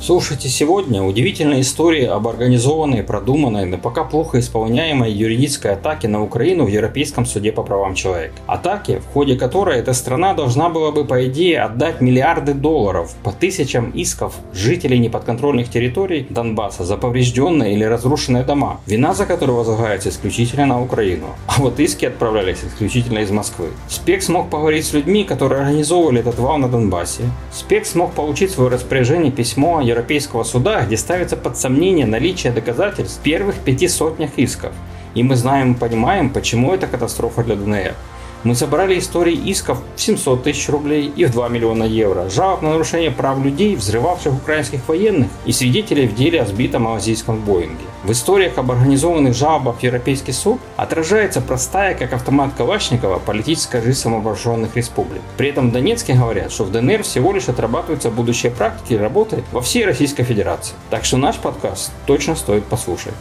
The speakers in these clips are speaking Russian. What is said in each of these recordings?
Слушайте сегодня удивительные истории об организованной, продуманной, но пока плохо исполняемой юридической атаке на Украину в Европейском суде по правам человека. Атаке, в ходе которой эта страна должна была бы, по идее, отдать миллиарды долларов по тысячам исков жителей неподконтрольных территорий Донбасса за поврежденные или разрушенные дома, вина за которые возлагается исключительно на Украину. А вот иски отправлялись исключительно из Москвы. Спек смог поговорить с людьми, которые организовывали этот вал на Донбассе. Спек смог получить в свое распоряжение письмо Европейского суда, где ставится под сомнение наличие доказательств первых пяти сотнях исков. И мы знаем и понимаем, почему это катастрофа для ДНР. Мы собрали истории исков в 700 тысяч рублей и в 2 миллиона евро, жалоб на нарушение прав людей, взрывавших украинских военных и свидетелей в деле о сбитом малазийском Боинге. В историях об организованных жалобах в Европейский суд отражается простая, как автомат Калашникова, политическая жизнь самовооруженных республик. При этом в Донецке говорят, что в ДНР всего лишь отрабатываются будущие практики работы во всей Российской Федерации. Так что наш подкаст точно стоит послушать.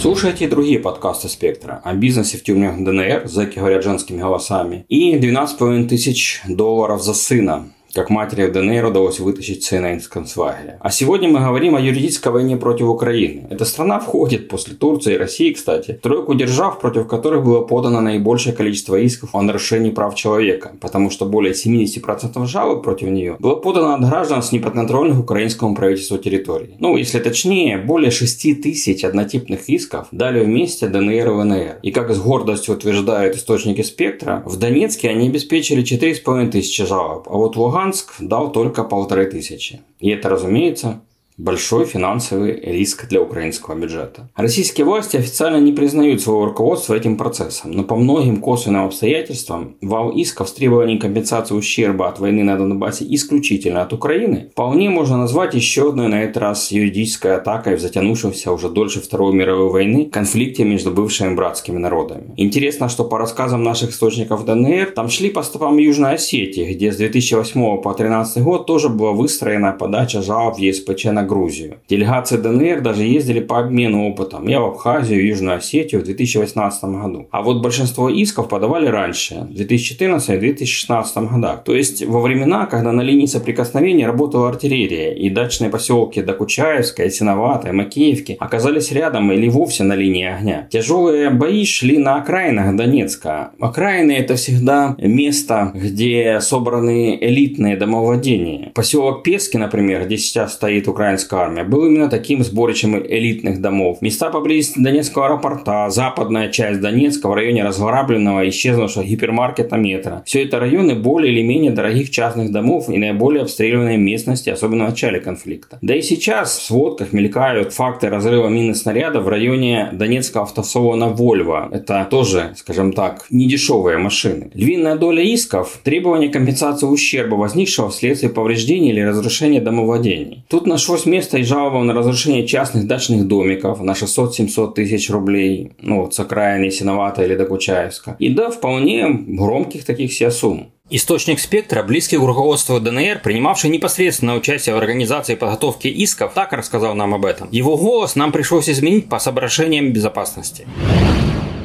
Слушайте другие подкасты «Спектра» о бизнесе в тюрьмах ДНР, зэки говорят женскими голосами, и 12,5 тысяч долларов за сына как матери в ДНР удалось вытащить сына из концлагеря. А сегодня мы говорим о юридической войне против Украины. Эта страна входит после Турции и России, кстати, в тройку держав, против которых было подано наибольшее количество исков о нарушении прав человека, потому что более 70% жалоб против нее было подано от граждан с неподконтрольных украинскому правительству территорий. Ну, если точнее, более 6 тысяч однотипных исков дали вместе ДНР и ВНР. И как с гордостью утверждают источники спектра, в Донецке они обеспечили 4,5 тысячи жалоб, а вот в Луганске Луганск дал только полторы тысячи. И это, разумеется, большой финансовый риск для украинского бюджета. Российские власти официально не признают своего руководства этим процессом, но по многим косвенным обстоятельствам вал исков с требованием компенсации ущерба от войны на Донбассе исключительно от Украины вполне можно назвать еще одной на этот раз юридической атакой в затянувшемся уже дольше Второй мировой войны конфликте между бывшими братскими народами. Интересно, что по рассказам наших источников ДНР, там шли по стопам Южной Осетии, где с 2008 по 2013 год тоже была выстроена подача жалоб в ЕСПЧ на Грузию. Делегации ДНР даже ездили по обмену опытом. Я в Абхазию, Южную Осетию в 2018 году. А вот большинство исков подавали раньше, в 2014 и 2016 годах. То есть во времена, когда на линии соприкосновения работала артиллерия, и дачные поселки Докучаевская, Синоватая, Макеевки оказались рядом или вовсе на линии огня. Тяжелые бои шли на окраинах Донецка. Окраины это всегда место, где собраны элитные домовладения. Поселок Пески, например, где сейчас стоит украинская украинская армия, был именно таким сборищем элитных домов. Места поблизости Донецкого аэропорта, западная часть Донецка в районе разграбленного и исчезнувшего гипермаркета метро. Все это районы более или менее дорогих частных домов и наиболее обстреливаемые местности, особенно в начале конфликта. Да и сейчас в сводках мелькают факты разрыва мины снарядов в районе Донецкого автосалона «Вольво». Это тоже, скажем так, недешевые машины. Львиная доля исков – требование компенсации ущерба, возникшего вследствие повреждения или разрушения домовладений. Тут нашлось место и жалобам на разрушение частных дачных домиков на 600-700 тысяч рублей, ну вот с окраины Синовата или Докучаевска. И да, вполне громких таких себе сумм. Источник «Спектра», близкий к руководству ДНР, принимавший непосредственно участие в организации подготовки исков, так рассказал нам об этом. Его голос нам пришлось изменить по соображениям безопасности.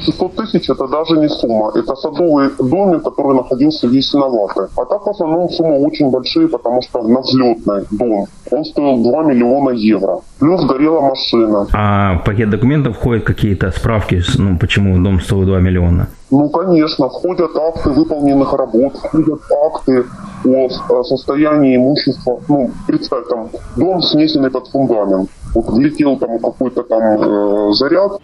600 тысяч это даже не сумма. Это садовый домик, который находился в Ясиноватой. А так в основном суммы очень большие, потому что на взлетный дом. Он стоил 2 миллиона евро. Плюс горела машина. А пакет документов входят какие-то справки, ну почему дом стоил 2 миллиона? Ну, конечно, входят акты выполненных работ, входят акты о состоянии имущества. Ну, представь, там, дом снесенный под фундамент. Вот влетел там какой-то там э, заряд.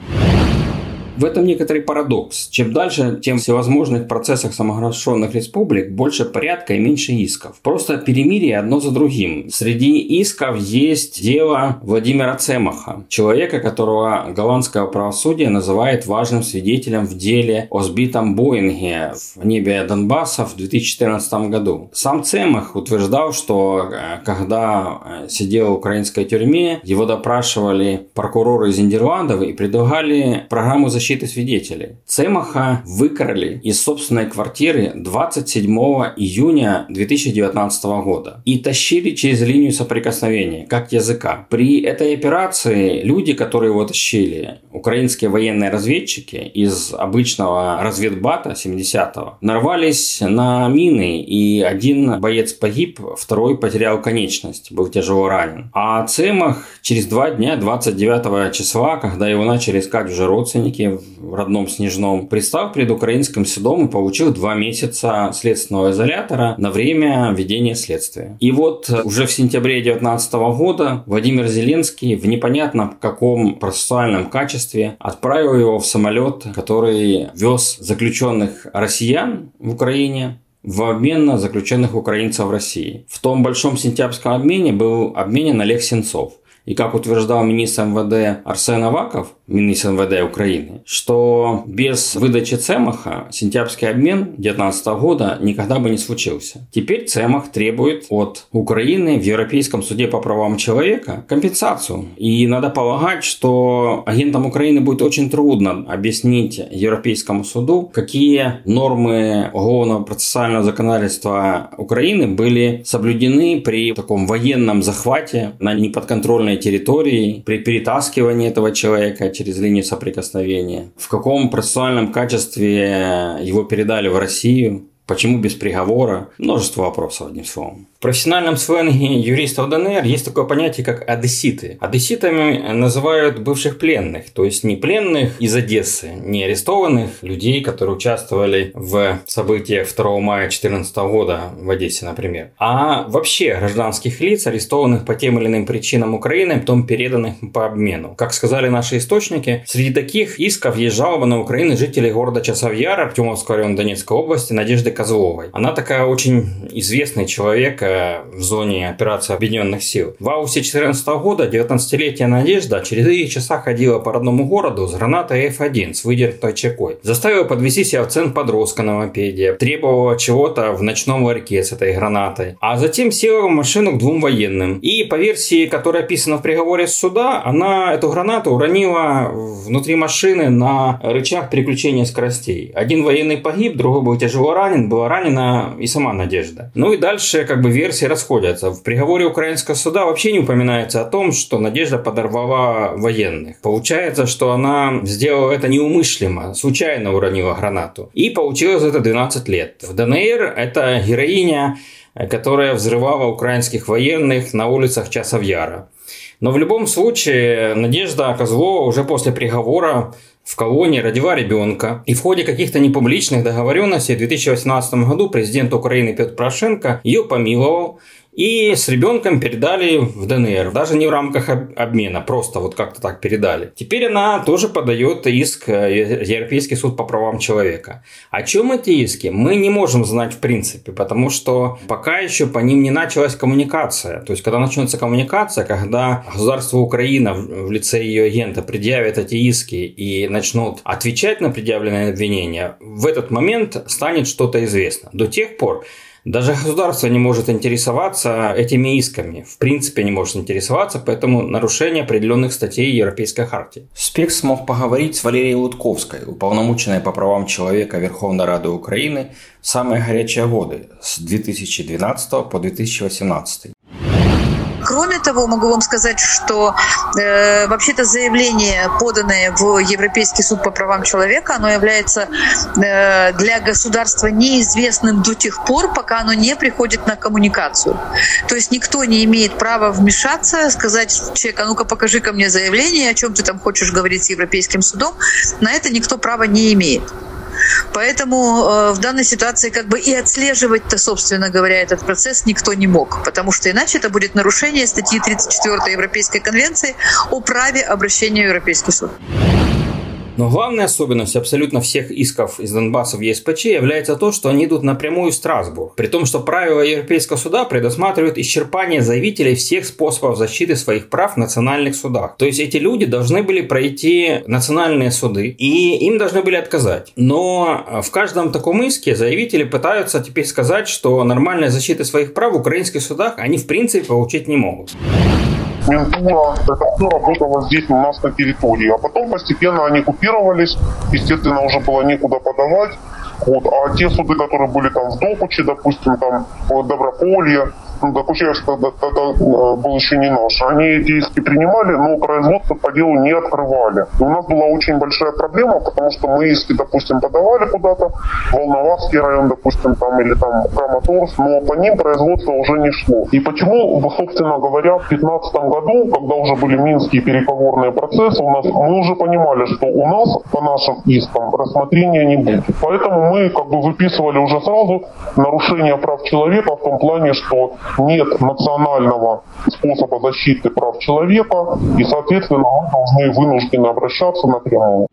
В этом некоторый парадокс. Чем дальше, тем в всевозможных процессах саморазрешенных республик больше порядка и меньше исков. Просто перемирие одно за другим. Среди исков есть дело Владимира Цемаха, человека, которого голландское правосудие называет важным свидетелем в деле о сбитом Боинге в небе Донбасса в 2014 году. Сам Цемах утверждал, что э, когда э, сидел в украинской тюрьме, его допрашивали прокуроры из Нидерландов и предлагали программу защиты защиты свидетелей. Цемаха выкрали из собственной квартиры 27 июня 2019 года и тащили через линию соприкосновения, как языка. При этой операции люди, которые его тащили, украинские военные разведчики из обычного разведбата 70-го, нарвались на мины, и один боец погиб, второй потерял конечность, был тяжело ранен. А Цемах через два дня, 29 числа, когда его начали искать уже родственники в родном Снежном, пристав перед украинским судом и получил два месяца следственного изолятора на время ведения следствия. И вот уже в сентябре 2019 года Владимир Зеленский в непонятно каком процессуальном качестве отправил его в самолет, который вез заключенных россиян в Украине в обмен на заключенных украинцев в России. В том большом сентябрьском обмене был обменен Олег Сенцов. И как утверждал министр МВД Арсен Аваков, министр МВД Украины, что без выдачи Цемаха сентябрьский обмен 2019 года никогда бы не случился. Теперь Цемах требует от Украины в Европейском суде по правам человека компенсацию. И надо полагать, что агентам Украины будет очень трудно объяснить Европейскому суду, какие нормы уголовного процессуального законодательства Украины были соблюдены при таком военном захвате на неподконтрольной территории, при перетаскивании этого человека через линию соприкосновения, в каком процессуальном качестве его передали в Россию, почему без приговора, множество вопросов, одним словом. В профессиональном сленге юристов ДНР есть такое понятие, как одесситы. Одесситами называют бывших пленных, то есть не пленных из Одессы, не арестованных людей, которые участвовали в событиях 2 мая 2014 года в Одессе, например, а вообще гражданских лиц, арестованных по тем или иным причинам Украины, потом переданных по обмену. Как сказали наши источники, среди таких исков есть жалоба на Украину жителей города Часовьяр, Артемовского района Донецкой области, Надежды Козловой. Она такая очень известный человек, в зоне операции Объединенных сил. В августе 2014 года 19-летняя Надежда через 4 часа ходила по родному городу с гранатой F1 с выдернутой чекой. Заставила подвести себя в центр подростка на мопеде, требовала чего-то в ночном ларьке с этой гранатой. А затем села в машину к двум военным. И по версии, которая описана в приговоре суда, она эту гранату уронила внутри машины на рычаг переключения скоростей. Один военный погиб, другой был тяжело ранен, была ранена и сама Надежда. Ну и дальше как бы версии расходятся. В приговоре украинского суда вообще не упоминается о том, что Надежда подорвала военных. Получается, что она сделала это неумышленно, случайно уронила гранату. И получилось это 12 лет. В ДНР это героиня, которая взрывала украинских военных на улицах Часов Яра. Но в любом случае Надежда Козлова уже после приговора в колонии родила ребенка. И в ходе каких-то непубличных договоренностей в 2018 году президент Украины Петр Порошенко ее помиловал и с ребенком передали в ДНР, даже не в рамках обмена, просто вот как-то так передали. Теперь она тоже подает иск в э, Европейский суд по правам человека. О чем эти иски, мы не можем знать в принципе, потому что пока еще по ним не началась коммуникация. То есть, когда начнется коммуникация, когда государство Украина в лице ее агента предъявит эти иски и начнут отвечать на предъявленные обвинения, в этот момент станет что-то известно. До тех пор даже государство не может интересоваться этими исками. В принципе не может интересоваться, поэтому нарушение определенных статей Европейской хартии. Спек смог поговорить с Валерией Лутковской, уполномоченной по правам человека Верховной Рады Украины в самые горячие годы с 2012 по 2018. Кроме того, могу вам сказать, что э, вообще-то заявление, поданное в Европейский суд по правам человека, оно является э, для государства неизвестным до тех пор, пока оно не приходит на коммуникацию. То есть никто не имеет права вмешаться, сказать человеку, а ну-ка покажи ко мне заявление, о чем ты там хочешь говорить с Европейским судом. На это никто права не имеет. Поэтому э, в данной ситуации как бы и отслеживать-то, собственно говоря, этот процесс никто не мог, потому что иначе это будет нарушение статьи 34 Европейской конвенции о праве обращения в Европейский суд. Но главной особенностью абсолютно всех исков из Донбасса в ЕСПЧ является то, что они идут напрямую в Страсбург. При том, что правила Европейского суда предусматривают исчерпание заявителей всех способов защиты своих прав в национальных судах. То есть эти люди должны были пройти национальные суды, и им должны были отказать. Но в каждом таком иске заявители пытаются теперь сказать, что нормальной защиты своих прав в украинских судах они в принципе получить не могут. Ментура, это все работало здесь у нас на территории. А потом постепенно они купировались, естественно, уже было некуда подавать. Вот. А те суды, которые были там в Докуче, допустим, там в Доброполье, это, это э, был еще не наш. Они эти иски принимали, но производство по делу не открывали. И у нас была очень большая проблема, потому что мы иски, допустим, подавали куда-то, Волноваский район, допустим, там, или там Краматорск, но по ним производство уже не шло. И почему, собственно говоря, в 2015 году, когда уже были минские переговорные процессы, у нас, мы уже понимали, что у нас по нашим искам рассмотрения не будет. Поэтому мы как бы выписывали уже сразу нарушение прав человека в том плане, что нет национального способа защиты прав человека, и, соответственно, мы должны вынуждены обращаться напрямую.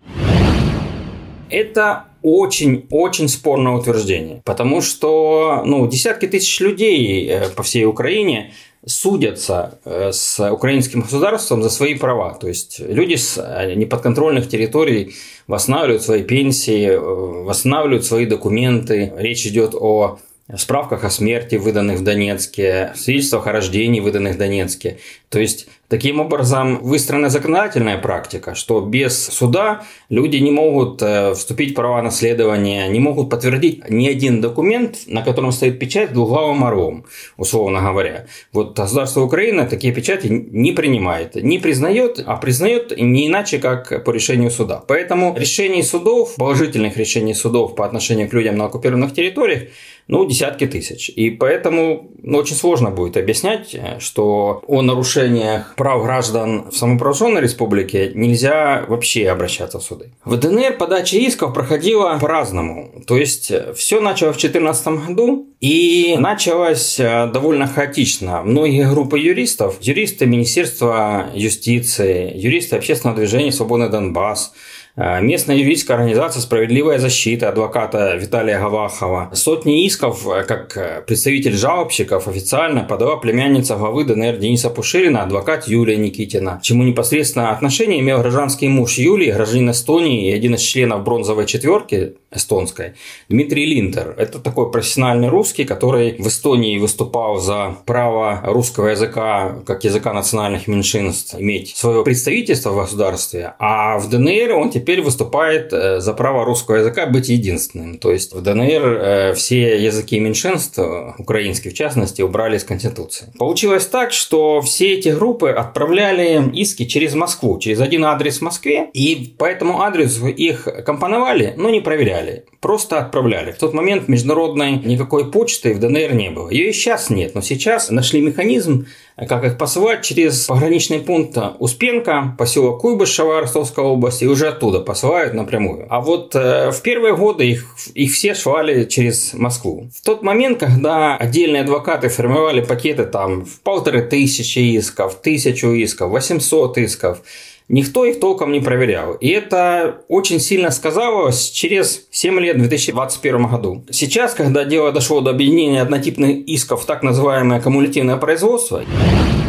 Это очень-очень спорное утверждение, потому что ну, десятки тысяч людей э, по всей Украине судятся э, с украинским государством за свои права. То есть люди с э, неподконтрольных территорий восстанавливают свои пенсии, восстанавливают свои документы. Речь идет о справках о смерти, выданных в Донецке, свидетельствах о рождении, выданных в Донецке. То есть Таким образом, выстроена законодательная практика, что без суда люди не могут э, вступить в права наследования, не могут подтвердить ни один документ, на котором стоит печать двуглавым орлом, условно говоря. Вот государство Украины такие печати не принимает, не признает, а признает не иначе, как по решению суда. Поэтому решений судов, положительных решений судов по отношению к людям на оккупированных территориях, ну, десятки тысяч. И поэтому ну, очень сложно будет объяснять, э, что о нарушениях прав граждан в самопровозглашенной республике нельзя вообще обращаться в суды. В ДНР подача исков проходила по-разному. То есть все началось в 2014 году и началось э, довольно хаотично. Многие группы юристов, юристы Министерства юстиции, юристы общественного движения «Свободный Донбасс», Э, местная юридическая организация «Справедливая защита» адвоката Виталия Гавахова. Сотни исков, э, как э, представитель жалобщиков, официально подала племянница главы ДНР Дениса Пуширина, адвокат Юлия Никитина, чему непосредственно отношение имел гражданский муж Юлии, гражданин Эстонии и один из членов бронзовой четверки эстонской, Дмитрий Линтер. Это такой профессиональный русский, который в Эстонии выступал за право русского языка, как языка национальных меньшинств, иметь свое представительство в государстве, а в ДНР он теперь теперь выступает э, за право русского языка быть единственным. То есть в ДНР э, все языки меньшинств, украинские в частности, убрали из Конституции. Получилось так, что все эти группы отправляли иски через Москву, через один адрес в Москве, и по этому адресу их компоновали, но не проверяли. Просто отправляли. В тот момент международной никакой почты в ДНР не было. Ее и сейчас нет, но сейчас нашли механизм, как их посылать через пограничный пункт Успенка, поселок Куйбышева Ростовской области, и уже оттуда посылают напрямую. А вот э, в первые годы их, их все швали через Москву. В тот момент, когда отдельные адвокаты формировали пакеты там в полторы тысячи исков, тысячу исков, 800 исков, Никто их толком не проверял. И это очень сильно сказалось через 7 лет в 2021 году. Сейчас, когда дело дошло до объединения однотипных исков в так называемое кумулятивное производство,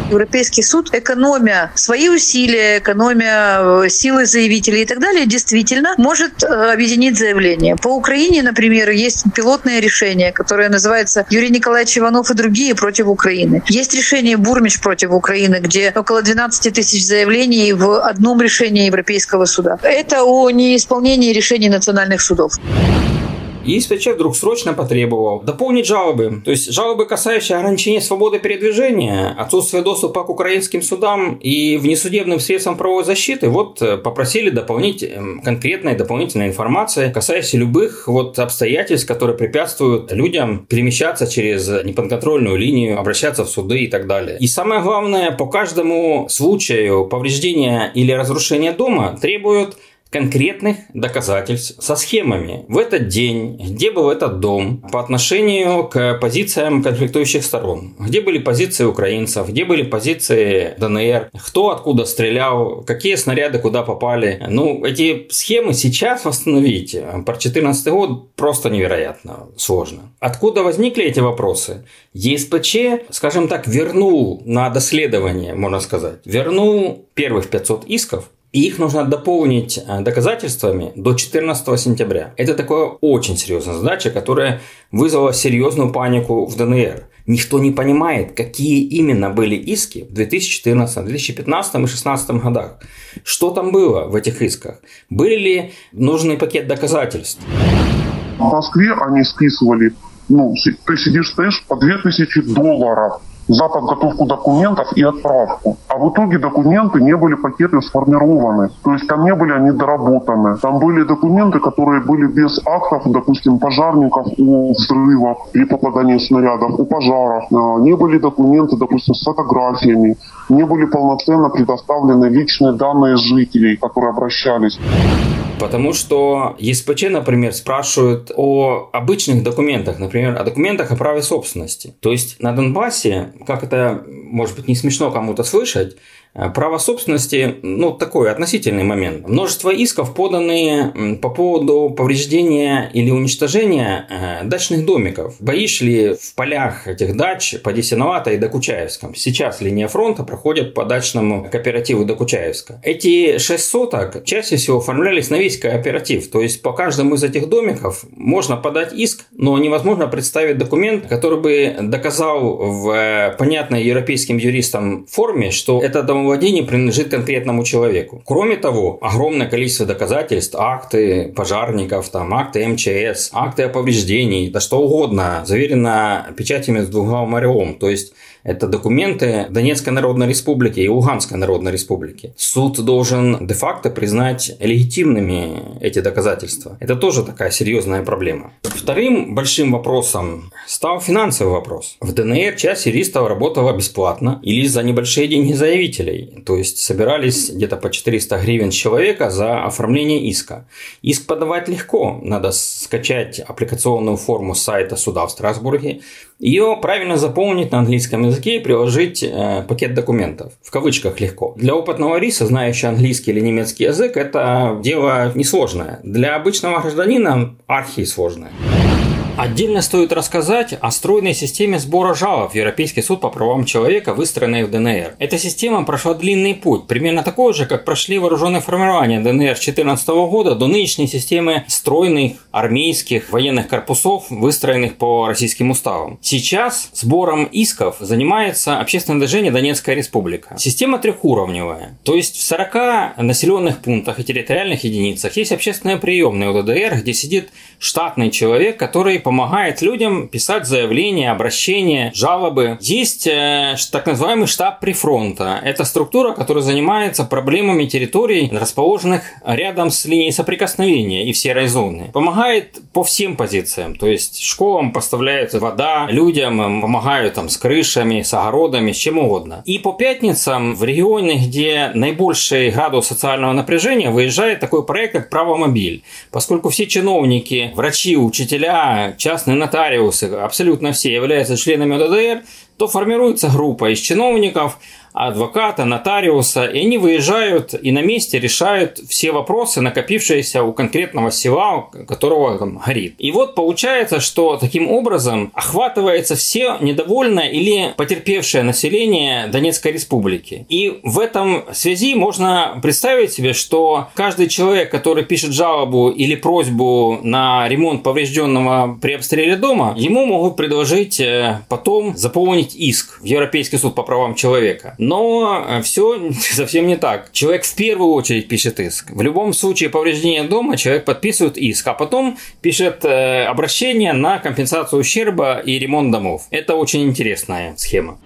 Европейский суд, экономя свои усилия, экономя э, силы заявителей и так далее, действительно может э, объединить заявление. По Украине, например, есть пилотное решение, которое называется Юрий Николаевич Иванов и другие против Украины. Есть решение Бурмич против Украины, где около 12 тысяч заявлений в одном решении Европейского суда. Это о неисполнении решений национальных судов. И СПЧ вдруг срочно потребовал дополнить жалобы. То есть жалобы, касающиеся ограничения свободы передвижения, отсутствия доступа к украинским судам и внесудебным средствам правовой защиты, вот э, попросили дополнить эм, конкретной дополнительной информации, касающейся любых вот обстоятельств, которые препятствуют людям перемещаться через неподконтрольную линию, обращаться в суды и так далее. И самое главное, по каждому случаю повреждения или разрушения дома требуют конкретных доказательств со схемами. В этот день, где был этот дом по отношению к позициям конфликтующих сторон. Где были позиции украинцев, где были позиции ДНР, кто откуда стрелял, какие снаряды куда попали. Ну, эти схемы сейчас восстановить про 2014 год просто невероятно сложно. Откуда возникли эти вопросы? ЕСПЧ, скажем так, вернул на доследование, можно сказать, вернул первых 500 исков, их нужно дополнить э, доказательствами до 14 сентября. Это такая очень серьезная задача, которая вызвала серьезную панику в ДНР. Никто не понимает, какие именно были иски в 2014, 2015 и 2016 годах. Что там было в этих исках? Были ли нужный пакет доказательств? В Москве они списывали, ну, ты сидишь, стоишь по 2000 долларов за подготовку документов и отправку. А в итоге документы не были пакеты сформированы. То есть там не были они доработаны. Там были документы, которые были без актов, допустим, пожарников у взрывов или попадания снарядов, у пожаров. А, не были документы, допустим, с фотографиями. Не были полноценно предоставлены личные данные жителей, которые обращались. Потому что ЕСПЧ, например, спрашивают о обычных документах, например, о документах о праве собственности. То есть на Донбассе, как это, может быть, не смешно кому-то слышать, право собственности, ну, такой относительный момент. Множество исков поданы по поводу повреждения или уничтожения э, дачных домиков. Бои шли в полях этих дач по Десиновато и Докучаевском. Сейчас линия фронта проходит по дачному кооперативу Докучаевска. Эти шесть соток чаще всего оформлялись на весь кооператив. То есть по каждому из этих домиков можно подать иск, но невозможно представить документ, который бы доказал в э, понятной европейским юристам форме, что это дом владение принадлежит конкретному человеку. Кроме того, огромное количество доказательств, акты пожарников, там, акты МЧС, акты о повреждении, да что угодно, заверено печатями с двуглавым орелом. То есть это документы Донецкой Народной Республики и Луганской Народной Республики. Суд должен де-факто признать легитимными эти доказательства. Это тоже такая серьезная проблема. Вторым большим вопросом стал финансовый вопрос. В ДНР часть юристов работала бесплатно или за небольшие деньги заявителей. То есть собирались где-то по 400 гривен человека за оформление иска. Иск подавать легко. Надо скачать аппликационную форму с сайта суда в Страсбурге, ее правильно заполнить на английском языке и приложить э, пакет документов. В кавычках легко. Для опытного риса, знающего английский или немецкий язык, это дело несложное. Для обычного гражданина архи сложное. Отдельно стоит рассказать о стройной системе сбора жалоб в Европейский суд по правам человека, выстроенной в ДНР. Эта система прошла длинный путь, примерно такой же, как прошли вооруженные формирования ДНР с 2014 года до нынешней системы стройных армейских военных корпусов, выстроенных по российским уставам. Сейчас сбором исков занимается общественное движение Донецкая республика. Система трехуровневая, то есть в 40 населенных пунктах и территориальных единицах есть общественные приемные у ДДР, где сидит штатный человек, который помогает людям писать заявления, обращения, жалобы. Есть э, так называемый штаб прифронта. Это структура, которая занимается проблемами территорий, расположенных рядом с линией соприкосновения и в серой зоне. Помогает по всем позициям. То есть школам поставляется вода, людям помогают там с крышами, с огородами, с чем угодно. И по пятницам в регионе, где наибольший градус социального напряжения, выезжает такой проект, как «Правомобиль». Поскольку все чиновники, врачи, учителя, частные нотариусы, абсолютно все являются членами ОДДР, то формируется группа из чиновников, адвоката, нотариуса, и они выезжают и на месте решают все вопросы, накопившиеся у конкретного села, которого там горит. И вот получается, что таким образом охватывается все недовольное или потерпевшее население Донецкой республики. И в этом связи можно представить себе, что каждый человек, который пишет жалобу или просьбу на ремонт поврежденного при обстреле дома, ему могут предложить э, потом заполнить иск в Европейский суд по правам человека. Но э, все совсем не так. Человек в первую очередь пишет иск. В любом случае повреждения дома человек подписывает иск, а потом пишет э, обращение на компенсацию ущерба и ремонт домов. Это очень интересная схема.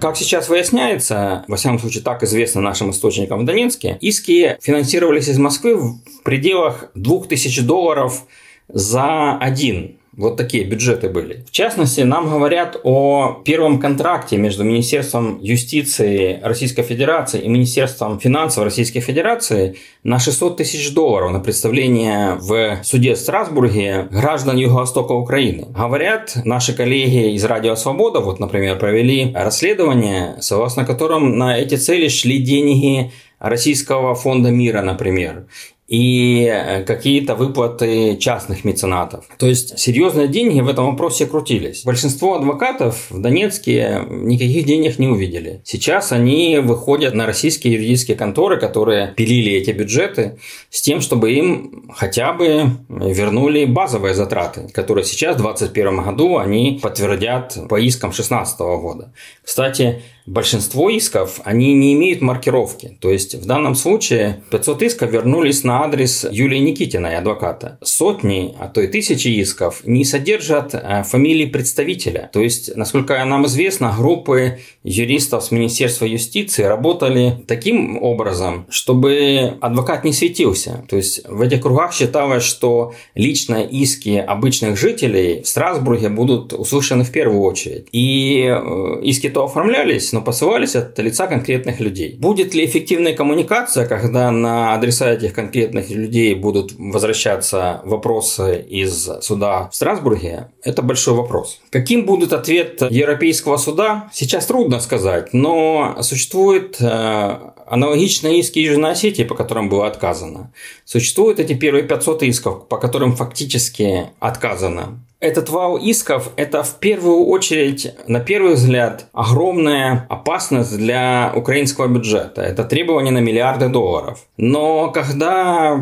Как сейчас выясняется, во всяком случае так известно нашим источникам в Донецке, иски финансировались из Москвы в пределах 2000 долларов за один вот такие бюджеты были. В частности, нам говорят о первом контракте между Министерством юстиции Российской Федерации и Министерством финансов Российской Федерации на 600 тысяч долларов на представление в суде в Страсбурге граждан Юго-Востока Украины. Говорят, наши коллеги из Радио Свобода, вот, например, провели расследование, согласно которым на эти цели шли деньги Российского фонда мира, например, и э, какие-то выплаты частных меценатов. То есть серьезные деньги в этом вопросе крутились. Большинство адвокатов в Донецке никаких денег не увидели. Сейчас они выходят на российские юридические конторы, которые пилили эти бюджеты, с тем, чтобы им хотя бы вернули базовые затраты, которые сейчас в 2021 году они подтвердят по искам 2016 года. Кстати, большинство исков, они не имеют маркировки. То есть в данном случае 500 исков вернулись на адрес Юлии Никитиной, адвоката. Сотни, а то и тысячи исков не содержат э, фамилии представителя. То есть, насколько нам известно, группы юристов с Министерства юстиции работали таким образом, чтобы адвокат не светился. То есть в этих кругах считалось, что личные иски обычных жителей в Страсбурге будут услышаны в первую очередь. И э, иски то оформлялись, но посылались от лица конкретных людей. Будет ли эффективная коммуникация, когда на адреса этих конкретных людей будут возвращаться вопросы из суда в Страсбурге, это большой вопрос. Каким будет ответ Европейского суда, сейчас трудно сказать, но существует э, аналогичные иски Южной Осетии, по которым было отказано. Существуют эти первые 500 исков, по которым фактически отказано. Этот вал исков – это в первую очередь, на первый взгляд, огромная опасность для украинского бюджета. Это требование на миллиарды долларов. Но когда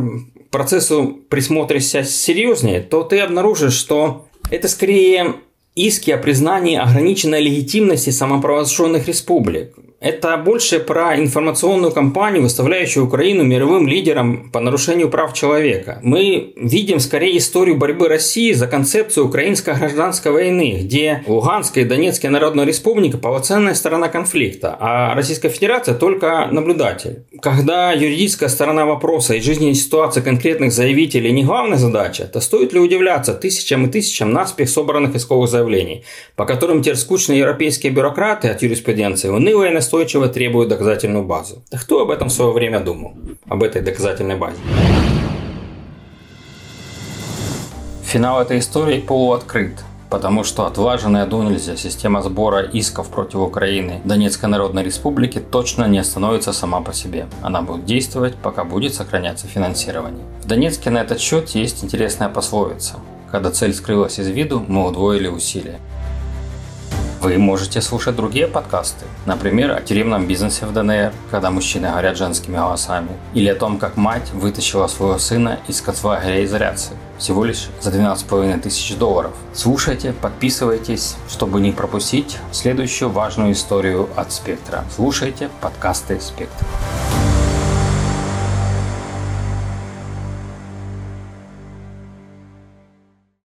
процессу присмотришься серьезнее, то ты обнаружишь, что это скорее иски о признании ограниченной легитимности самопровозглашенных республик. Это больше про информационную кампанию, выставляющую Украину мировым лидером по нарушению прав человека. Мы видим скорее историю борьбы России за концепцию украинской гражданской войны, где Луганская и Донецкая Народная Республика – полноценная сторона конфликта, а Российская Федерация – только наблюдатель. Когда юридическая сторона вопроса и жизненная ситуация конкретных заявителей не главная задача, то стоит ли удивляться тысячам и тысячам наспех собранных исковых заявлений, по которым теперь скучные европейские бюрократы от юриспруденции уныло и настойчиво требуют доказательную базу. Да кто об этом в свое время думал? Об этой доказательной базе. Финал этой истории полуоткрыт, потому что отлаженная до нельзя система сбора исков против Украины Донецкой Народной Республики точно не остановится сама по себе. Она будет действовать, пока будет сохраняться финансирование. В Донецке на этот счет есть интересная пословица. Когда цель скрылась из виду, мы удвоили усилия. Вы можете слушать другие подкасты, например, о тюремном бизнесе в ДНР, когда мужчины говорят женскими голосами, или о том, как мать вытащила своего сына из концлагеря изоляции, всего лишь за 12,5 тысяч долларов. Слушайте, подписывайтесь, чтобы не пропустить следующую важную историю от Спектра. Слушайте подкасты Спектра.